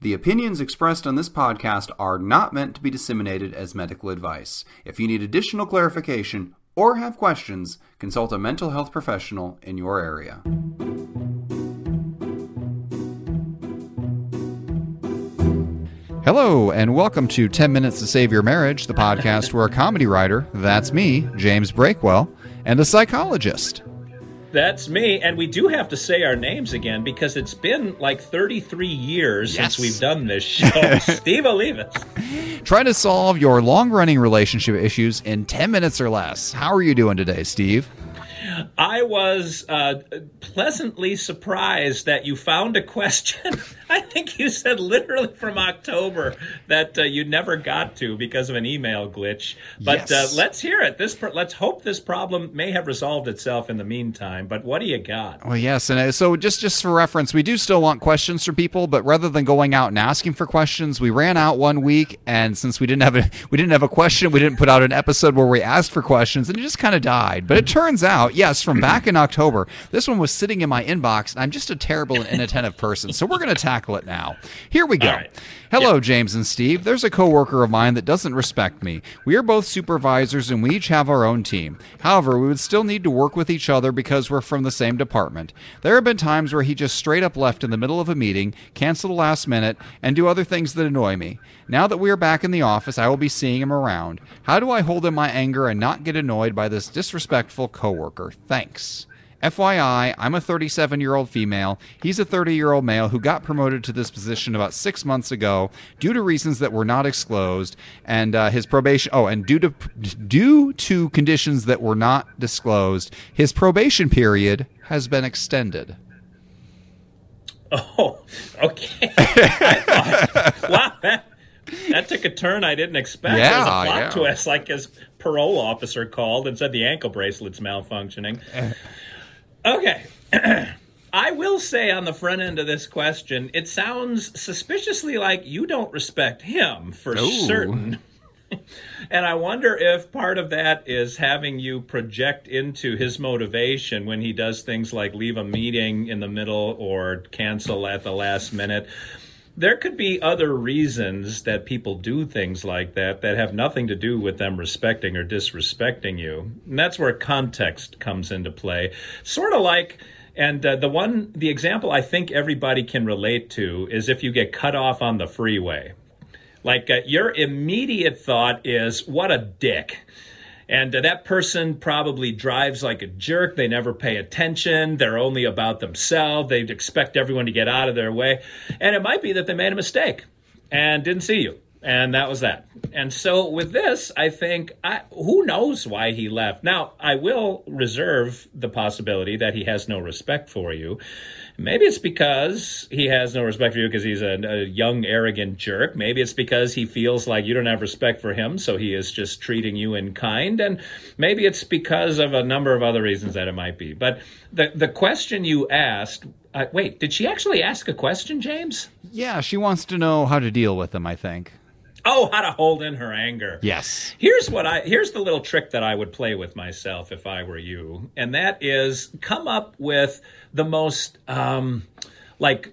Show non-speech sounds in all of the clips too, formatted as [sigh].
The opinions expressed on this podcast are not meant to be disseminated as medical advice. If you need additional clarification or have questions, consult a mental health professional in your area. Hello, and welcome to 10 Minutes to Save Your Marriage, the podcast where a comedy writer, that's me, James Breakwell, and a psychologist, that's me. And we do have to say our names again because it's been like 33 years Yes. since we've done this [laughs] show. Steve Olivas. try to solve your long running relationship issues in 10 minutes or less. How are you doing today, Steve? I was uh, pleasantly surprised that you found a question. [laughs] I think you said literally from October that uh, you never got to because of an email glitch. But Yes. uh, let's hear it. This pro- let's hope this problem may have resolved itself in the meantime. But what do you got? Well, yes, and uh, so just just for reference, we do still want questions from people, but rather than going out and asking for questions, we ran out one week, and since we didn't have a we didn't have a question, we didn't put out an episode where we asked for questions, and it just kind of died. But it turns out, yes, from back mm-hmm. in October, this one was sitting in my inbox, and I'm just a terrible and inattentive person, so we're going to tackle it now. Here we go. Right. Hello, James and Steve. There's a coworker of mine that doesn't respect me. We are both supervisors and we each have our own team. However, we would still need to work with each other because we're from the same department. There have been times where he just straight up left in the middle of a meeting, cancel the last minute, and do other things that annoy me. Now that we are back in the office, I will be seeing him around. How do I hold in my anger and not get annoyed by this disrespectful coworker? Thanks. FYI, I'm a 37 year old female. He's a 30 year old male who got promoted to this position about six months ago due to reasons that were not disclosed, and uh, his probation. Oh, and due to due to conditions that were not disclosed, his probation period has been extended. Oh, okay. [laughs] Thought, wow, that, that took a turn I didn't expect. There was a plot yeah. twist, like his parole officer called and said the ankle bracelet's malfunctioning. [laughs] Okay. [clears throat] I will say on the front end of this question, it sounds suspiciously like you don't respect him for Ooh. certain. [laughs] And I wonder if part of that is having you project into his motivation when he does things like leave a meeting in the middle or cancel at the last minute. There could be other reasons that people do things like that that have nothing to do with them respecting or disrespecting you. And that's where context comes into play. Sort of like and uh, the one the example I think everybody can relate to is if you get cut off on the freeway. Like uh, your immediate thought is, what a dick. And uh, that person probably drives like a jerk. They never pay attention. They're only about themselves. They expect everyone to get out of their way. And it might be that they made a mistake and didn't see you. And that was that. And so with this, I think, I, who knows why he left? Now, I will reserve the possibility that he has no respect for you. Maybe it's because he has no respect for you because he's a, a young, arrogant jerk. Maybe it's because he feels like you don't have respect for him, so he is just treating you in kind. And maybe it's because of a number of other reasons that it might be. But the the question you asked, uh, wait, did she actually ask a question, James? Yeah, she wants to know how to deal with him. I think. Oh, how to hold in her anger. Yes. Here's what I here's the little trick that I would play with myself if I were you, and that is come up with the most um, like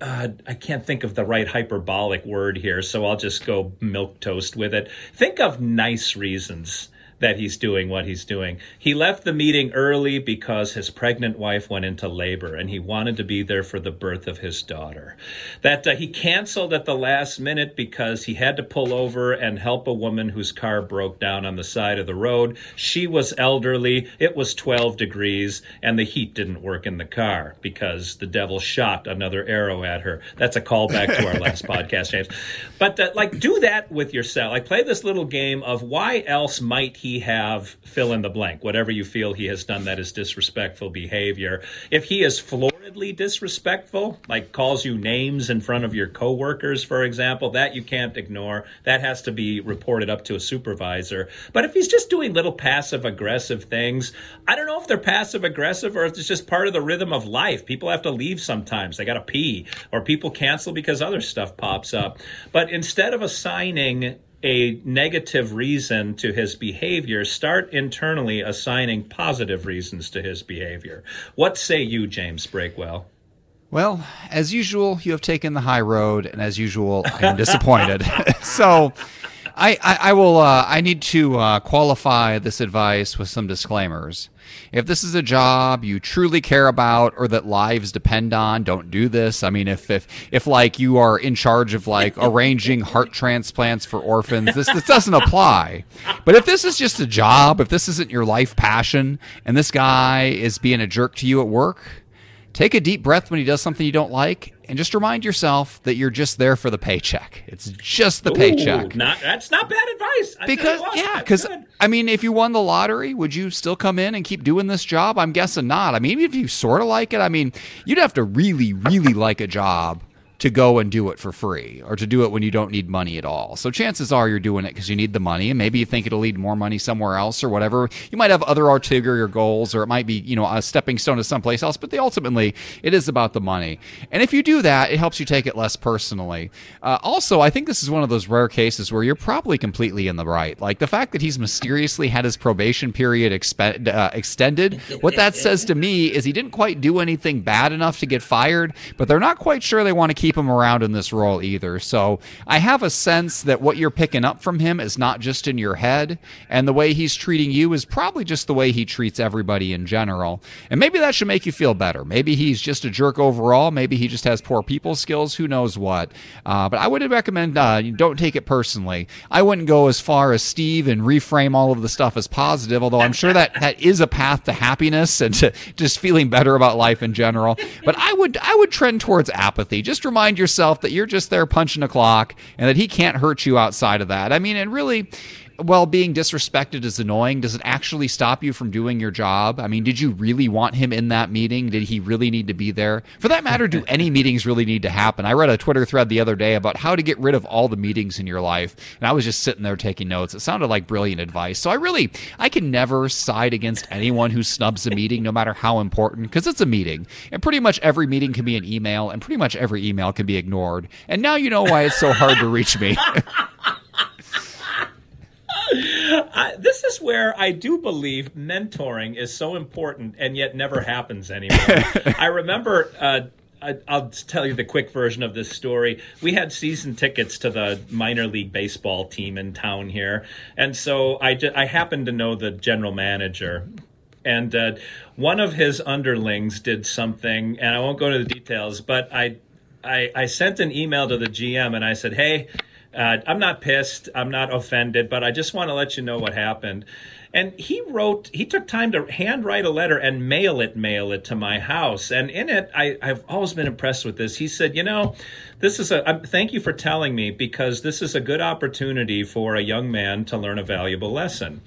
uh, I can't think of the right hyperbolic word here, so I'll just go milk toast with it. Think of nice reasons that he's doing what he's doing. He left the meeting early because his pregnant wife went into labor and he wanted to be there for the birth of his daughter. That uh, he canceled at the last minute because he had to pull over and help a woman whose car broke down on the side of the road. She was elderly, it was 12 degrees, and the heat didn't work in the car because the devil shot another arrow at her. That's a callback to our last [laughs] podcast, James. But uh, like, do that with yourself. Like, play this little game of why else might he have fill in the blank, whatever you feel he has done that is disrespectful behavior. If he is floridly disrespectful, like calls you names in front of your coworkers, for example, that you can't ignore. That has to be reported up to a supervisor. But if he's just doing little passive aggressive things, I don't know if they're passive aggressive or if it's just part of the rhythm of life. People have to leave sometimes. They got to pee or people cancel because other stuff pops up. But instead of assigning a negative reason to his behavior, start internally assigning positive reasons to his behavior. What say you, James Breakwell? Well, as usual, you have taken the high road, and as usual, I am [laughs] disappointed. [laughs] so, I, I, I will. Uh, I need to uh, qualify this advice with some disclaimers. If this is a job you truly care about or that lives depend on, don't do this. I mean, if if if like you are in charge of like arranging heart transplants for orphans, this this doesn't apply. But if this is just a job, if this isn't your life passion, and this guy is being a jerk to you at work, take a deep breath when he does something you don't like and just remind yourself that you're just there for the paycheck. It's just the Ooh, paycheck. Not, that's not bad advice. I because yeah, because I mean, if you won the lottery, would you still come in and keep doing this job? I'm guessing not. I mean, even if you sort of like it, I mean, you'd have to really, really like a job to go and do it for free or to do it when you don't need money at all. So chances are you're doing it because you need the money and maybe you think it'll lead more money somewhere else or whatever. You might have other ulterior goals or it might be, you know, a stepping stone to someplace else, but ultimately it is about the money. And if you do that, it helps you take it less personally. Uh, also, I think this is one of those rare cases where you're probably completely in the right. Like the fact that he's mysteriously had his probation period expe- uh, extended, what that says to me is he didn't quite do anything bad enough to get fired, but they're not quite sure they want to keep him around in this role either. So I have a sense that what you're picking up from him is not just in your head, and the way he's treating you is probably just the way he treats everybody in general. And maybe that should make you feel better. Maybe he's just a jerk overall. Maybe he just has poor people skills. Who knows what? Uh, but I would recommend uh, don't take it personally. I wouldn't go as far as Steve and reframe all of the stuff as positive, although I'm sure that that is a path to happiness and to just feeling better about life in general. But I would I would trend towards apathy. Just remind yourself that you're just there punching a clock and that he can't hurt you outside of that. I mean, and really, well, being disrespected is annoying. Does it actually stop you from doing your job? I mean, did you really want him in that meeting? Did he really need to be there? For that matter, do [laughs] any meetings really need to happen? I read a Twitter thread the other day about how to get rid of all the meetings in your life, and I was just sitting there taking notes. It sounded like brilliant advice. So I really, I can never side against anyone who snubs a meeting, no matter how important, because it's a meeting, and pretty much every meeting can be an email, and pretty much every email can be ignored. And now you know why it's so hard to reach me. [laughs] [laughs] I, this is where I do believe mentoring is so important and yet never happens anymore. [laughs] I remember. Uh, I, will tell you the quick version of this story. We had season tickets to the minor league baseball team in town here, and so I, I happened to know the general manager, and uh, one of his underlings did something, and I won't go into the details, but I, I, I sent an email to the GM and I said, "Hey, uh, I'm not pissed. I'm not offended, but I just want to let you know what happened. And he wrote, he took time to handwrite a letter and mail it, mail it to my house. And in it, I, have always been impressed with this. He said, you know, this is a, thank you for telling me because this is a good opportunity for a young man to learn a valuable lesson.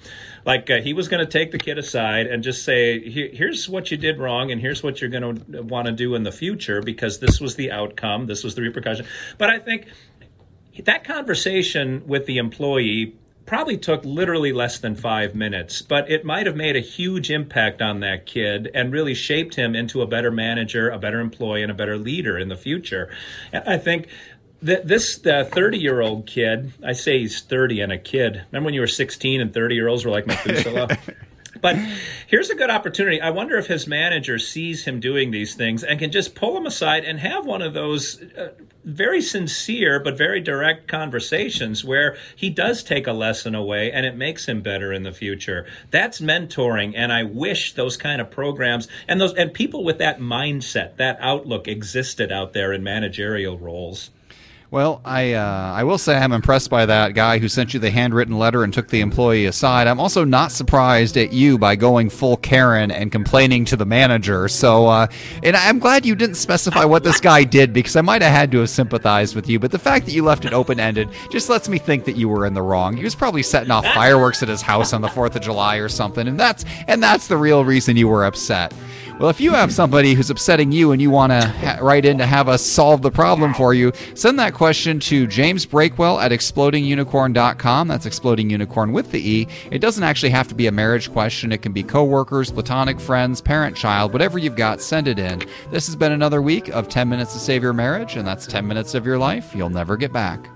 Like uh, he was going to take the kid aside and just say, here's what you did wrong and here's what you're going to want to do in the future because this was the outcome, this was the repercussion. But I think that conversation with the employee probably took literally less than five minutes, but it might have made a huge impact on that kid and really shaped him into a better manager, a better employee, and a better leader in the future. And I think that this 30 year old kid, I say he's 30 and a kid. Remember when you were 16 and 30 year olds were like Methuselah? [laughs] But here's a good opportunity. I wonder if his manager sees him doing these things and can just pull him aside and have one of those uh, very sincere but very direct conversations where he does take a lesson away and it makes him better in the future. That's mentoring and I wish those kind of programs and those and people with that mindset, that outlook existed out there in managerial roles. Well, I uh, I will say I'm impressed by that guy who sent you the handwritten letter and took the employee aside. I'm also not surprised at you by going full Karen and complaining to the manager. So, uh, and I'm glad you didn't specify what this guy did because I might have had to have sympathized with you. But the fact that you left it open ended just lets me think that you were in the wrong. He was probably setting off fireworks at his house on the Fourth of July or something, and that's and that's the real reason you were upset. Well, if you have somebody who's upsetting you and you want to ha- write in to have us solve the problem for you, send that question to James Breakwell at explodingunicorn.com. That's exploding unicorn with the E. It doesn't actually have to be a marriage question. It can be coworkers, platonic friends, parent, child, whatever you've got, send it in. This has been another week of 10 minutes to save your marriage, and that's 10 minutes of your life you'll never get back.